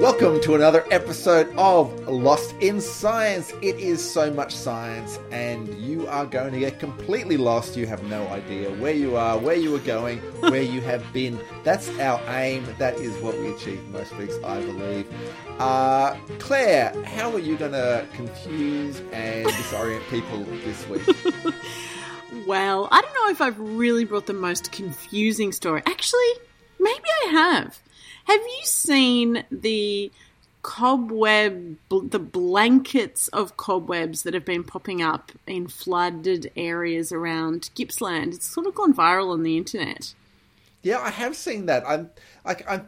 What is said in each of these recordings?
Welcome to another episode of Lost in Science. It is so much science, and you are going to get completely lost. You have no idea where you are, where you are going, where you have been. That's our aim. That is what we achieve most weeks, I believe. Uh, Claire, how are you going to confuse and disorient people this week? Well, I don't know if I've really brought the most confusing story. Actually, maybe I have. Have you seen the cobweb, the blankets of cobwebs that have been popping up in flooded areas around Gippsland? It's sort of gone viral on the internet. Yeah, I have seen that. I'm like I'm.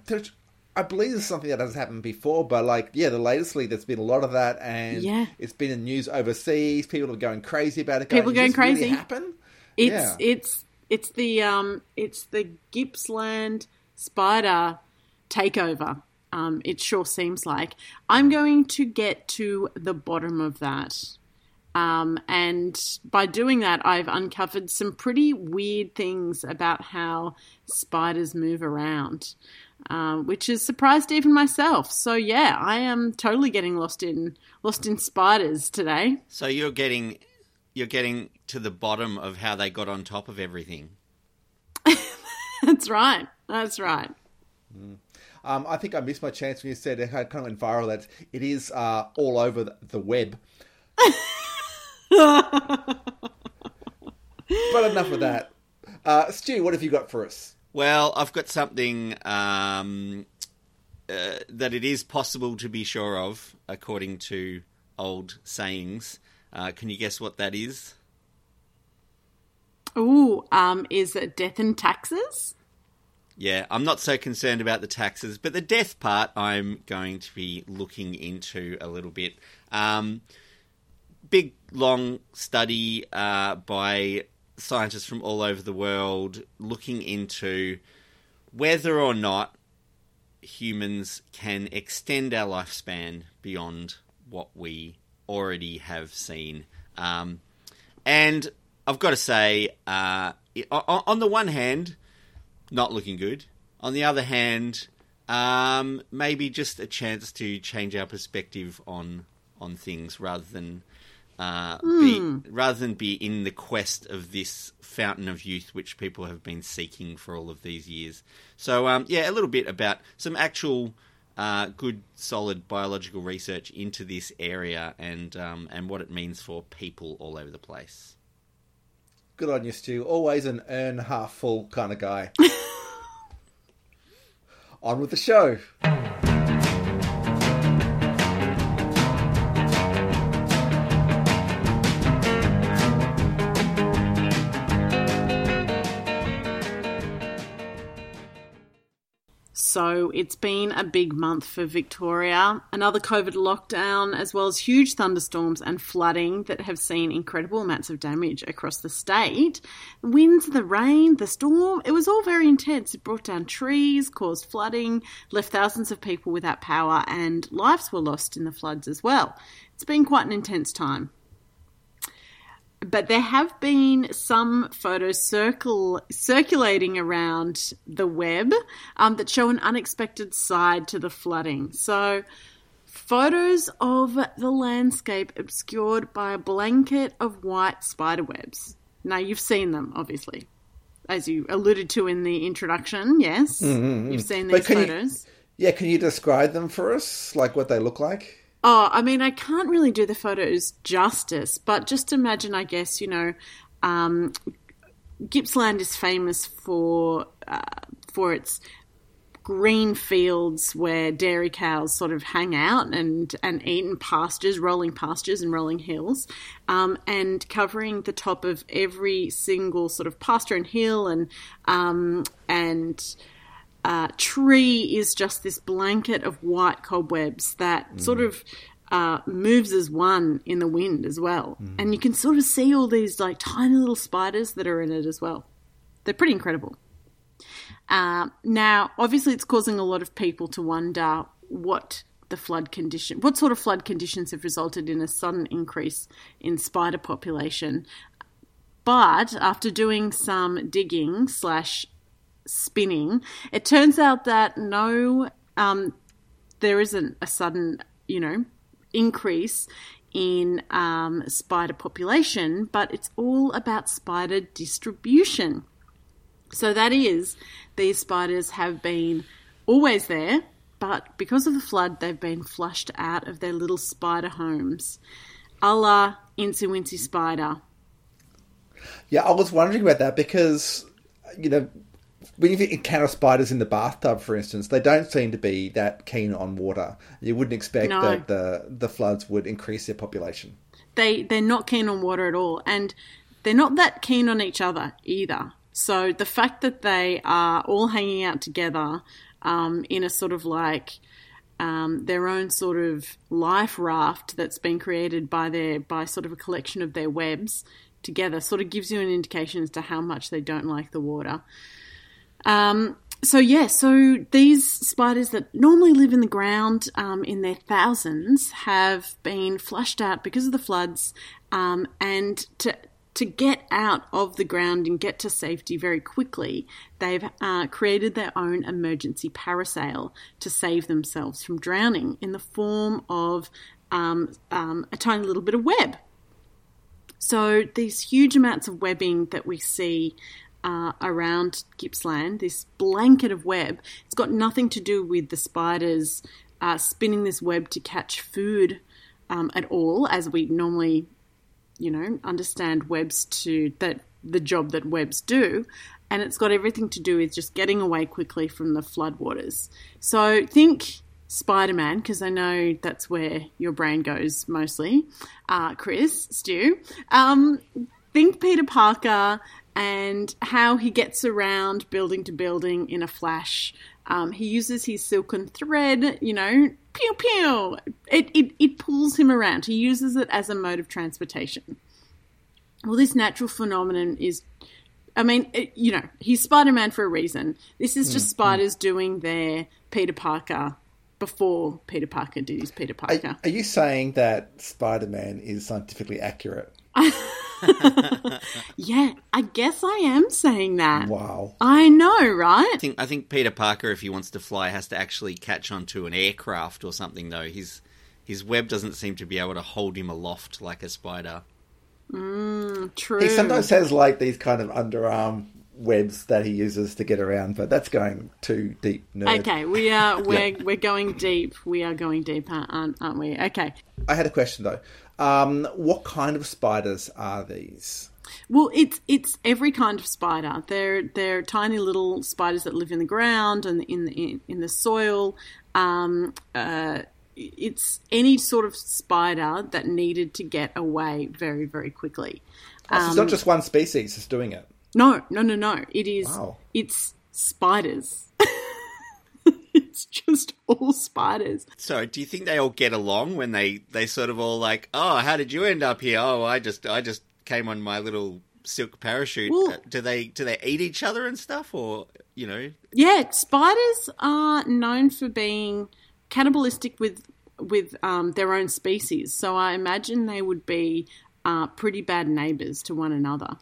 I believe this is something that has happened before, but like, yeah, the latestly there's been a lot of that, and Yeah. it's been in news overseas. People are going crazy about it. People "Does going this really crazy. happen? It's Yeah. it's it's the um it's the Gippsland spider takeover. Um, it sure seems like I'm going to get to the bottom of that. Um, and by doing that, I've uncovered some pretty weird things about how spiders move around, um, which has surprised even myself. So yeah, I am totally getting lost in lost in spiders today. So you're getting you're getting to the bottom of how they got on top of everything. That's right. That's right. Um, I think I missed my chance when you said it had kind of went viral. That it is uh, all over the, the web. but enough of that. Uh, Stu, what have you got for us? Well, I've got something um, uh, that it is possible to be sure of, according to old sayings. Uh, can you guess what that is? Ooh, um, is it death and taxes? Yeah, I'm not so concerned about the taxes, but the death part I'm going to be looking into a little bit. Um, big, long study uh, by scientists from all over the world looking into whether or not humans can extend our lifespan beyond what we already have seen. Um, and I've got to say, uh, on on the one hand, not looking good. On the other hand, um, maybe just a chance to change our perspective on on things rather than uh, be rather than be in the quest of this fountain of youth which people have been seeking for all of these years. So um, yeah, a little bit about some actual uh, good, solid biological research into this area and um, and what it means for people all over the place. Good on you, Stu. Always an earn half full kind of guy. on with the show. So it's been a big month for Victoria. Another COVID lockdown, as well as huge thunderstorms and flooding that have seen incredible amounts of damage across the state. The winds, the rain, the storm, it was all very intense. It brought down trees, caused flooding, left thousands of people without power, and lives were lost in the floods as well. It's been quite an intense time. But there have been some photos circle circulating around the web um, that show an unexpected side to the flooding. So, photos of the landscape obscured by a blanket of white spider webs. Now, you've seen them, obviously, as you alluded to in the introduction. Yes, you've seen these can you- photos. Yeah, can you describe them for us? Like what they look like? Oh, I mean, I can't really do the photos justice, but just imagine, I guess, you know, um, Gippsland is famous for uh, for its green fields where dairy cows sort of hang out and, and eat in pastures, rolling pastures and rolling hills, um, and covering the top of every single sort of pasture and hill and um, and uh, tree is just this blanket of white cobwebs that sort of uh, moves as one in the wind as well. And you can sort of see all these like tiny little spiders that are in it as well. They're pretty incredible. Uh, now, obviously, it's causing a lot of people to wonder what the flood condition, what sort of flood conditions have resulted in a sudden increase in spider population. But after doing some digging slash spinning, it turns out that no, um, there isn't a sudden, you know, increase in um, spider population, but it's all about spider distribution. So that is, these spiders have been always there, but because of the flood, they've been flushed out of their little spider homes. A la Incy Wincy Spider. Yeah, I was wondering about that because, you know, when you encounter spiders in the bathtub, for instance, they don't seem to be that keen on water. You wouldn't expect No. that the the floods would increase their population. they they're not keen on water at all and they're not that keen on each other either so the fact that they are all hanging out together um, in a sort of like um, their own sort of life raft that's been created by their by sort of a collection of their webs together sort of gives you an indication as to how much they don't like the water um, so yeah, so these spiders that normally live in the ground um, in their thousands have been flushed out because of the floods, um, and to to get out of the ground and get to safety very quickly, they've uh, created their own emergency parasail to save themselves from drowning in the form of um, um, a tiny little bit of web. So these huge amounts of webbing that we see uh, around Gippsland, this blanket of web, it's got nothing to do with the spiders uh, spinning this web to catch food um, at all, as we normally, you know, understand webs to that the job that webs do. And it's got everything to do with just getting away quickly from the floodwaters. So think Spider Man, because I know that's where your brain goes mostly. Uh, Chris, Stu. Um, think Peter Parker and how he gets around building to building in a flash. Um, he uses his silken thread, you know, pew pew. It, it, it pulls him around. He uses it as a mode of transportation. Well, this natural phenomenon is, I mean, it, you know, he's Spider Man for a reason. This is just spiders doing their Peter Parker before Peter Parker did his Peter Are, Parker. are you saying that Spider Man is scientifically accurate? Yeah, I guess I am saying that. Wow. I know, right? I think I think Peter Parker, if he wants to fly, has to actually catch onto an aircraft or something. Though his his web doesn't seem to be able to hold him aloft like a spider. Mm, true. He sometimes has like these kind of underarm webs that he uses to get around, but that's going too deep. Nerd. Okay, we are we're we're going deep. We are going deep, aren't, aren't we? Okay. I had a question though. Um, what kind of spiders are these? Well, it's it's every kind of spider. They're they're tiny little spiders that live in the ground and in the in, in the soil. Um, uh, it's any sort of spider that needed to get away very very quickly. Oh, so it's not just one species that's doing it. No, no, no, no. It is. Wow. It's spiders. it's just all spiders. So, do you think they all get along when they they sort of all like, oh, how did you end up here? Oh, I just I just came on my little silk parachute. Well- Uh, do they do they eat each other and stuff, or you know? Yeah, spiders are known for being cannibalistic with with um, their own species. So I imagine they would be uh, pretty bad neighbors to one another.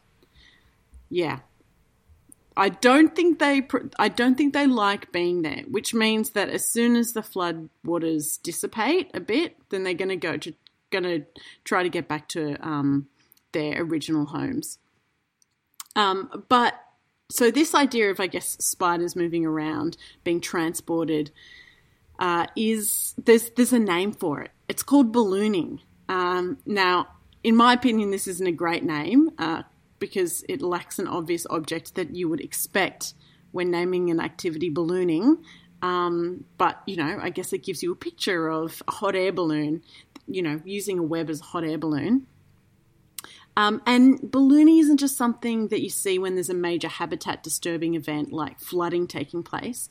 Yeah. I don't think they. I don't think they like being there, which means that as soon as the flood waters dissipate a bit, then they're going to go to going to try to get back to um, their original homes. Um, but so this idea of, I guess, spiders moving around, being transported, uh, is there's there's a name for it. It's called ballooning. Um, now, in my opinion, this isn't a great name uh, because it lacks an obvious object that you would expect when naming an activity ballooning. Um, but you know, I guess it gives you a picture of a hot air balloon. You know, using a web as a hot air balloon. Um, and ballooning isn't just something that you see when there's a major habitat disturbing event like flooding taking place.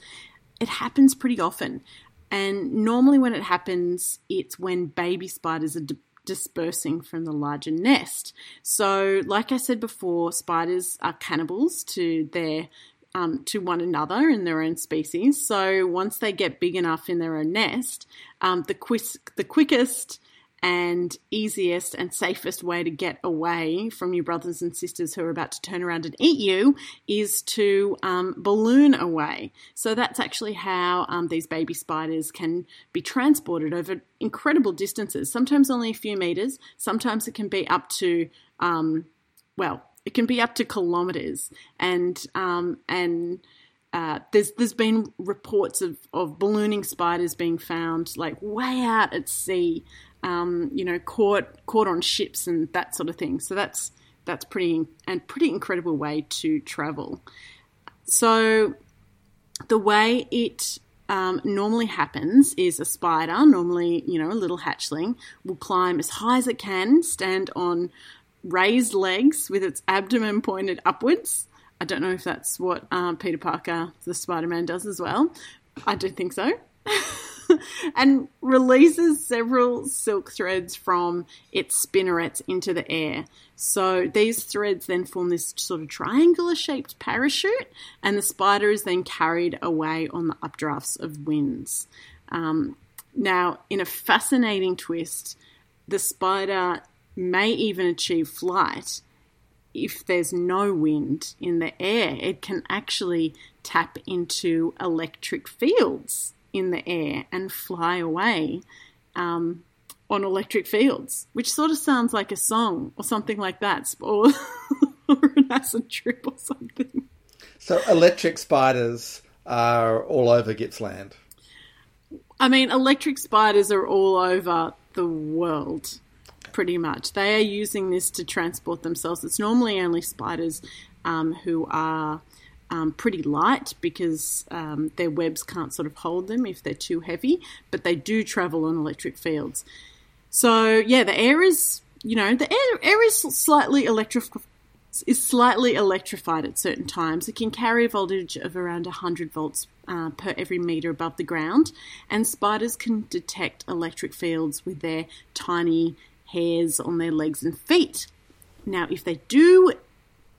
It happens pretty often. And normally, when it happens, it's when baby spiders are di- dispersing from the larger nest. So, like I said before, spiders are cannibals to their um, to one another in their own species. So once they get big enough in their own nest, um, the, quis- the quickest and easiest and safest way to get away from your brothers and sisters who are about to turn around and eat you is to um, balloon away. So that's actually how um, these baby spiders can be transported over incredible distances, sometimes only a few meters, sometimes it can be up to, um, well, it can be up to kilometers. And, um, and, uh, there's there's been reports of, of ballooning spiders being found like way out at sea um, you know, caught caught on ships and that sort of thing. So that's that's pretty and pretty incredible way to travel. So the way it um, normally happens is a spider, normally you know a little hatchling, will climb as high as it can, stand on raised legs with its abdomen pointed upwards. I don't know if that's what um, Peter Parker, the Spider Man, does as well. I do think so. and releases several silk threads from its spinnerets into the air. So these threads then form this sort of triangular shaped parachute, and the spider is then carried away on the updrafts of winds. Um, now, in a fascinating twist, the spider may even achieve flight if there's no wind in the air. It can actually tap into electric fields in the air and fly away um, on electric fields, which sort of sounds like a song or something like that, or, or an acid trip or something. So, electric spiders are all over Gippsland. I mean, electric spiders are all over the world, pretty much. They are using this to transport themselves. It's normally only spiders um, who are um, pretty light because um, their webs can't sort of hold them if they're too heavy, but they do travel on electric fields. So yeah, the air is you know the air, air is slightly electric is slightly electrified at certain times. It can carry a voltage of around 100 volts uh, per every meter above the ground, and spiders can detect electric fields with their tiny hairs on their legs and feet. Now, if they do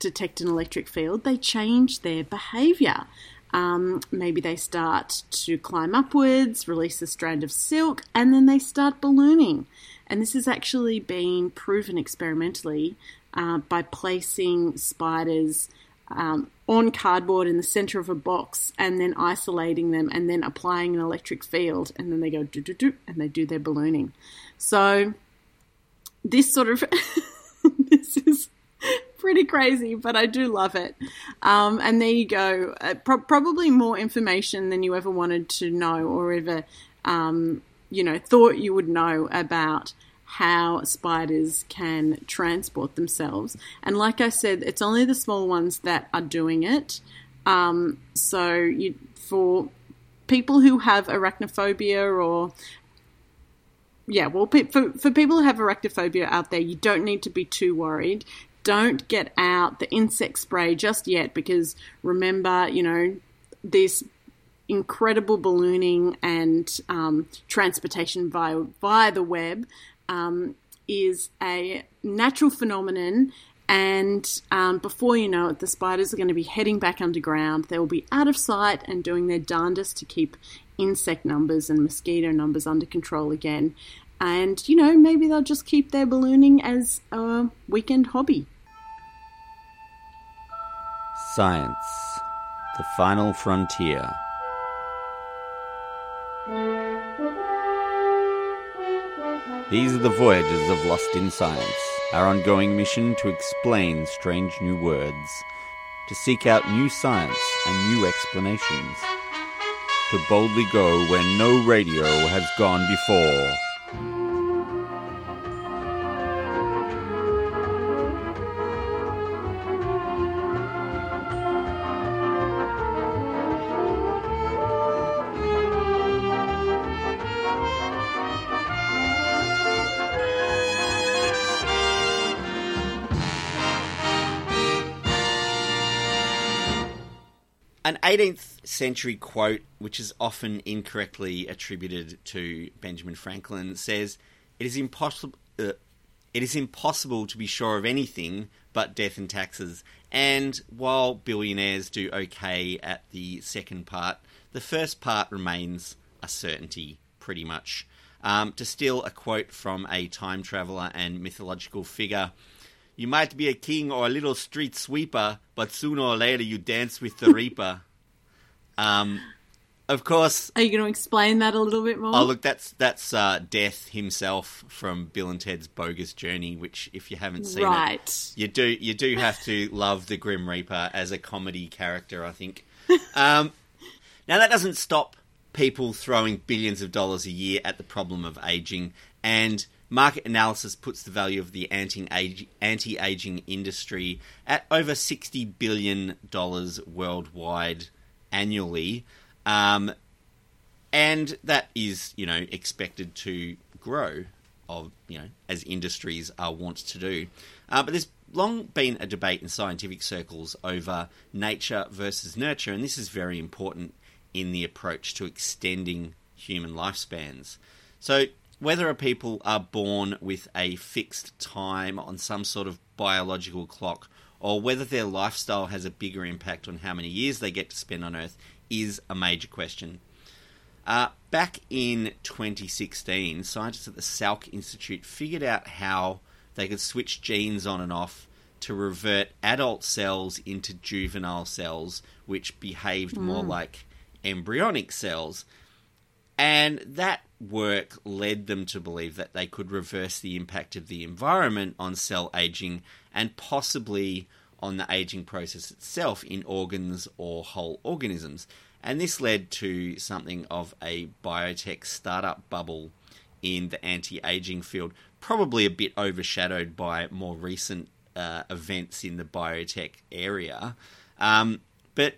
detect an electric field, they change their behavior. Um, maybe they start to climb upwards, release a strand of silk, and then they start ballooning. And this has actually been proven experimentally uh, by placing spiders um, on cardboard in the center of a box and then isolating them and then applying an electric field. And then they go do do do and they do their ballooning. So, this sort of. this is pretty crazy, but I do love it. Um, and there you go. Uh, pro- probably more information than you ever wanted to know or ever, um, you know, thought you would know about how spiders can transport themselves. And like I said, it's only the small ones that are doing it. Um, so you, for people who have arachnophobia or yeah, well, for, for people who have arachnophobia out there, you don't need to be too worried don't get out the insect spray just yet because remember, you know, this incredible ballooning and um, transportation via, via the web um, is a natural phenomenon. And um, before you know it, the spiders are going to be heading back underground. They will be out of sight and doing their darndest to keep insect numbers and mosquito numbers under control again. And, you know, maybe they'll just keep their ballooning as a weekend hobby. Science, the final frontier. These are the voyages of Lost in Science, our ongoing mission to explain strange new words, to seek out new science and new explanations, to boldly go where no radio has gone before. 18th century quote, which is often incorrectly attributed to Benjamin Franklin, says, "It is impossible. Uh, it is impossible to be sure of anything but death and taxes." And while billionaires do okay at the second part, the first part remains a certainty, pretty much. Um, to steal a quote from a time traveler and mythological figure, you might be a king or a little street sweeper, but sooner or later you dance with the reaper. Um, of course. Are you going to explain that a little bit more? Oh, look, that's that's uh, Death himself from Bill and Ted's Bogus Journey. Which, if you haven't seen right. it, you do you do have to love the Grim Reaper as a comedy character. I think. Um, now that doesn't stop people throwing billions of dollars a year at the problem of aging, and market analysis puts the value of the anti-aging industry at over sixty billion dollars worldwide annually, um, and that is you know expected to grow, of you know as industries are wont to do. Uh, but there's long been a debate in scientific circles over nature versus nurture, and this is very important in the approach to extending human lifespans. So, whether people are born with a fixed time on some sort of biological clock, or whether their lifestyle has a bigger impact on how many years they get to spend on Earth, is a major question. Uh, back in 2016, scientists at the Salk Institute figured out how they could switch genes on and off to revert adult cells into juvenile cells, which behaved mm. more like embryonic cells. And that work led them to believe that they could reverse the impact of the environment on cell aging and possibly on the aging process itself in organs or whole organisms. And this led to something of a biotech startup bubble in the anti aging field, probably a bit overshadowed by more recent uh, events in the biotech area. Um, but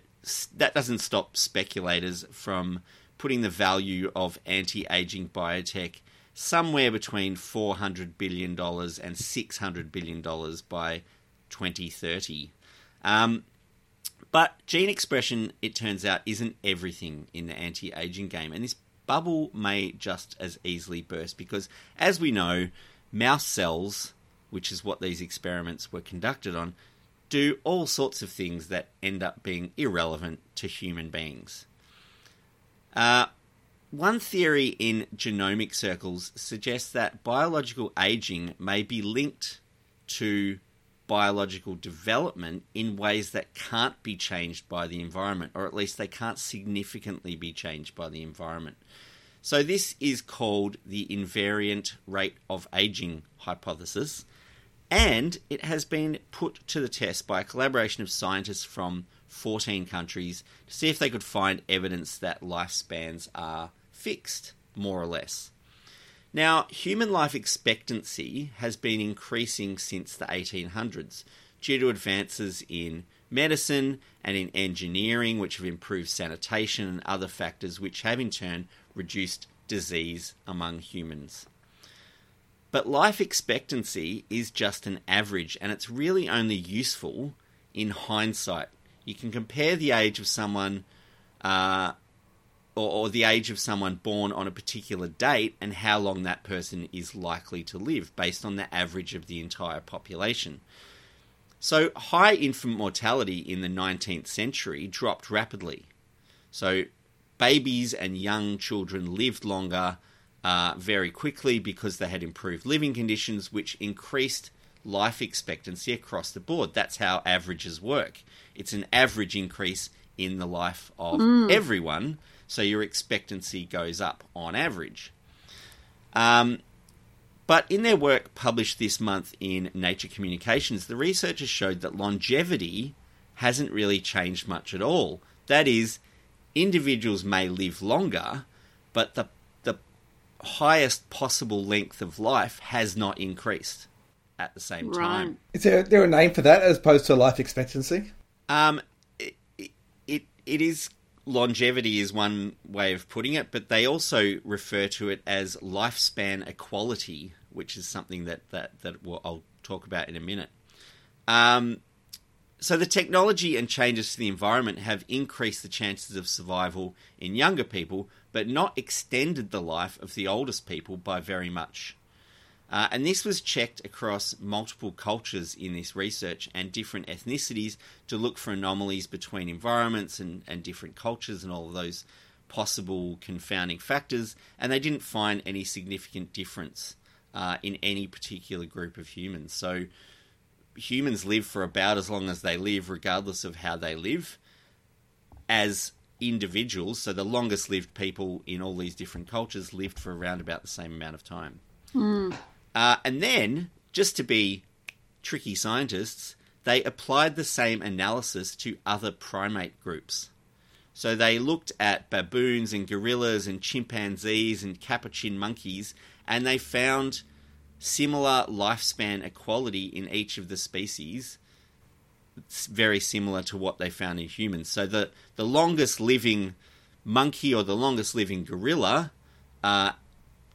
that doesn't stop speculators from putting the value of anti aging biotech somewhere between $400 billion and $600 billion by 2030. Um, but gene expression, it turns out, isn't everything in the anti aging game. And this bubble may just as easily burst because, as we know, mouse cells, which is what these experiments were conducted on, do all sorts of things that end up being irrelevant to human beings. Uh, one theory in genomic circles suggests that biological aging may be linked to biological development in ways that can't be changed by the environment, or at least they can't significantly be changed by the environment. So, this is called the invariant rate of aging hypothesis, and it has been put to the test by a collaboration of scientists from 14 countries to see if they could find evidence that lifespans are fixed, more or less. Now, human life expectancy has been increasing since the 1800s due to advances in medicine and in engineering, which have improved sanitation and other factors, which have in turn reduced disease among humans. But life expectancy is just an average, and it's really only useful in hindsight. You can compare the age of someone, uh, or, or the age of someone born on a particular date, and how long that person is likely to live based on the average of the entire population. So, high infant mortality in the 19th century dropped rapidly. So, babies and young children lived longer uh, very quickly because they had improved living conditions, which increased life expectancy across the board. That's how averages work. It's an average increase in the life of mm. everyone, so your expectancy goes up on average. Um, but in their work published this month in Nature Communications, the researchers showed that longevity hasn't really changed much at all. That is, individuals may live longer, but the highest possible length of life has not increased at the same right. time. Is there, there a name for that as opposed to life expectancy? Um, it, it, it is longevity is one way of putting it, but they also refer to it as lifespan equality, which is something that that that we'll, I'll talk about in a minute. Um, so the technology and changes to the environment have increased the chances of survival in younger people, but not extended the life of the oldest people by very much. Uh, and this was checked across multiple cultures in this research and different ethnicities to look for anomalies between environments and, and different cultures and all of those possible confounding factors. And they didn't find any significant difference uh, in any particular group of humans. So humans live for about as long as they live, regardless of how they live, as individuals. So the longest lived people in all these different cultures lived for around about the same amount of time. Mm. Uh, and then, just to be tricky scientists, they applied the same analysis to other primate groups. So they looked at baboons and gorillas and chimpanzees and capuchin monkeys, and they found similar lifespan equality in each of the species. It's very similar to what they found in humans. So the, the longest living monkey or the longest living gorilla uh,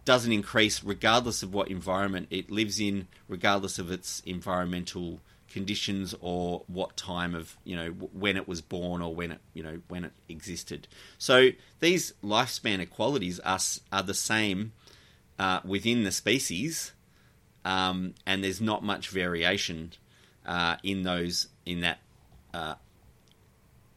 doesn't increase regardless of what environment it lives in, regardless of its environmental conditions or what time of you know when it was born or when it you know when it existed. So these lifespan equalities are are the same uh, within the species, um, and there's not much variation uh, in those in that. Uh,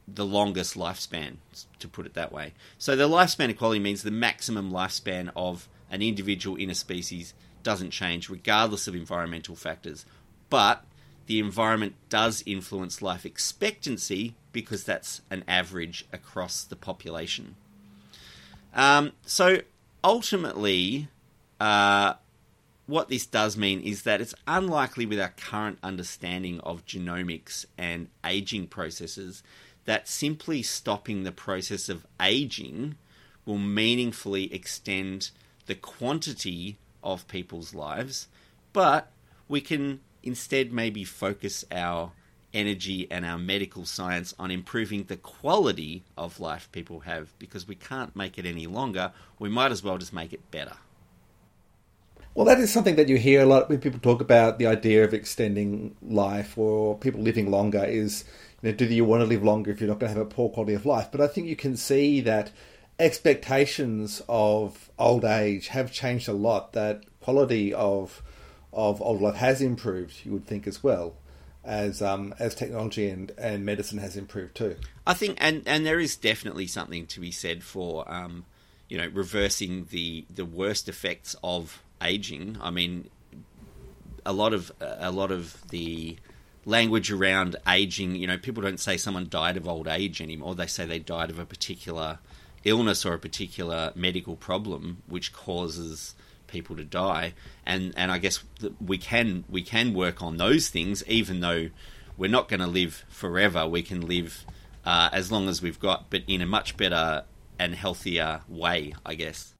the longest lifespan, to put it that way. So, the lifespan equality means the maximum lifespan of an individual in a species doesn't change regardless of environmental factors. But the environment does influence life expectancy because that's an average across the population. Um, so ultimately, uh, what this does mean is that it's unlikely with our current understanding of genomics and aging processes that simply stopping the process of aging will meaningfully extend the quantity of people's lives, but we can instead maybe focus our energy and our medical science on improving the quality of life people have because we can't make it any longer. We might as well just make it better. Well, that is something that you hear a lot when people talk about the idea of extending life or people living longer. Is you know, do you want to live longer if you're not going to have a poor quality of life? But I think you can see that expectations of old age have changed a lot. That quality of of old life has improved. You would think as well as um, as technology and, and medicine has improved too. I think, and and there is definitely something to be said for um, you know reversing the the worst effects of aging. I mean, a lot of a lot of the language around aging, you know, people don't say someone died of old age anymore. They say they died of a particular illness or a particular medical problem which causes people to die. And and I guess we can we can work on those things even though we're not going to live forever. We can live uh, as long as we've got but in a much better and healthier way I guess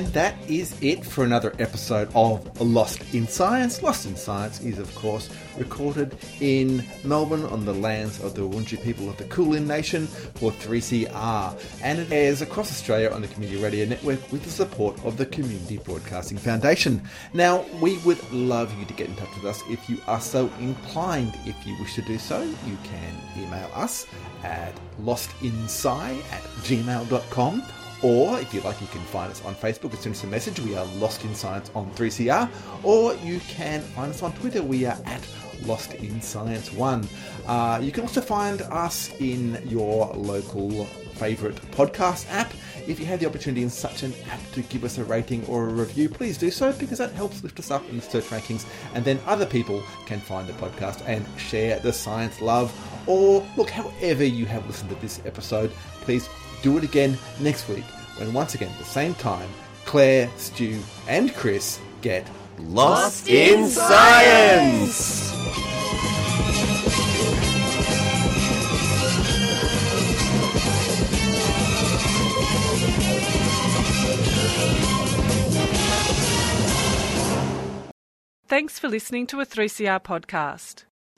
And that is it for another episode of Lost in Science. Lost in Science is, of course, recorded in Melbourne on the lands of the Wurundjeri people of the Kulin Nation for 3CR. And it airs across Australia on the Community Radio Network with the support of the Community Broadcasting Foundation. Now, we would love you to get in touch with us if you are so inclined. If you wish to do so, you can email us at lostinsci at gmail.com or if you like, you can find us on Facebook and send us a message. We are Lost in Science on 3CR. Or you can find us on Twitter. We are at Lost in Science 1. Uh, you can also find us in your local favourite podcast app. If you have the opportunity in such an app to give us a rating or a review, please do so because that helps lift us up in the search rankings and then other people can find the podcast and share the science love. Or look, however you have listened to this episode, please do it again next week when once again at the same time, Claire, Stu, and Chris get lost in science. Thanks for listening to a 3CR podcast.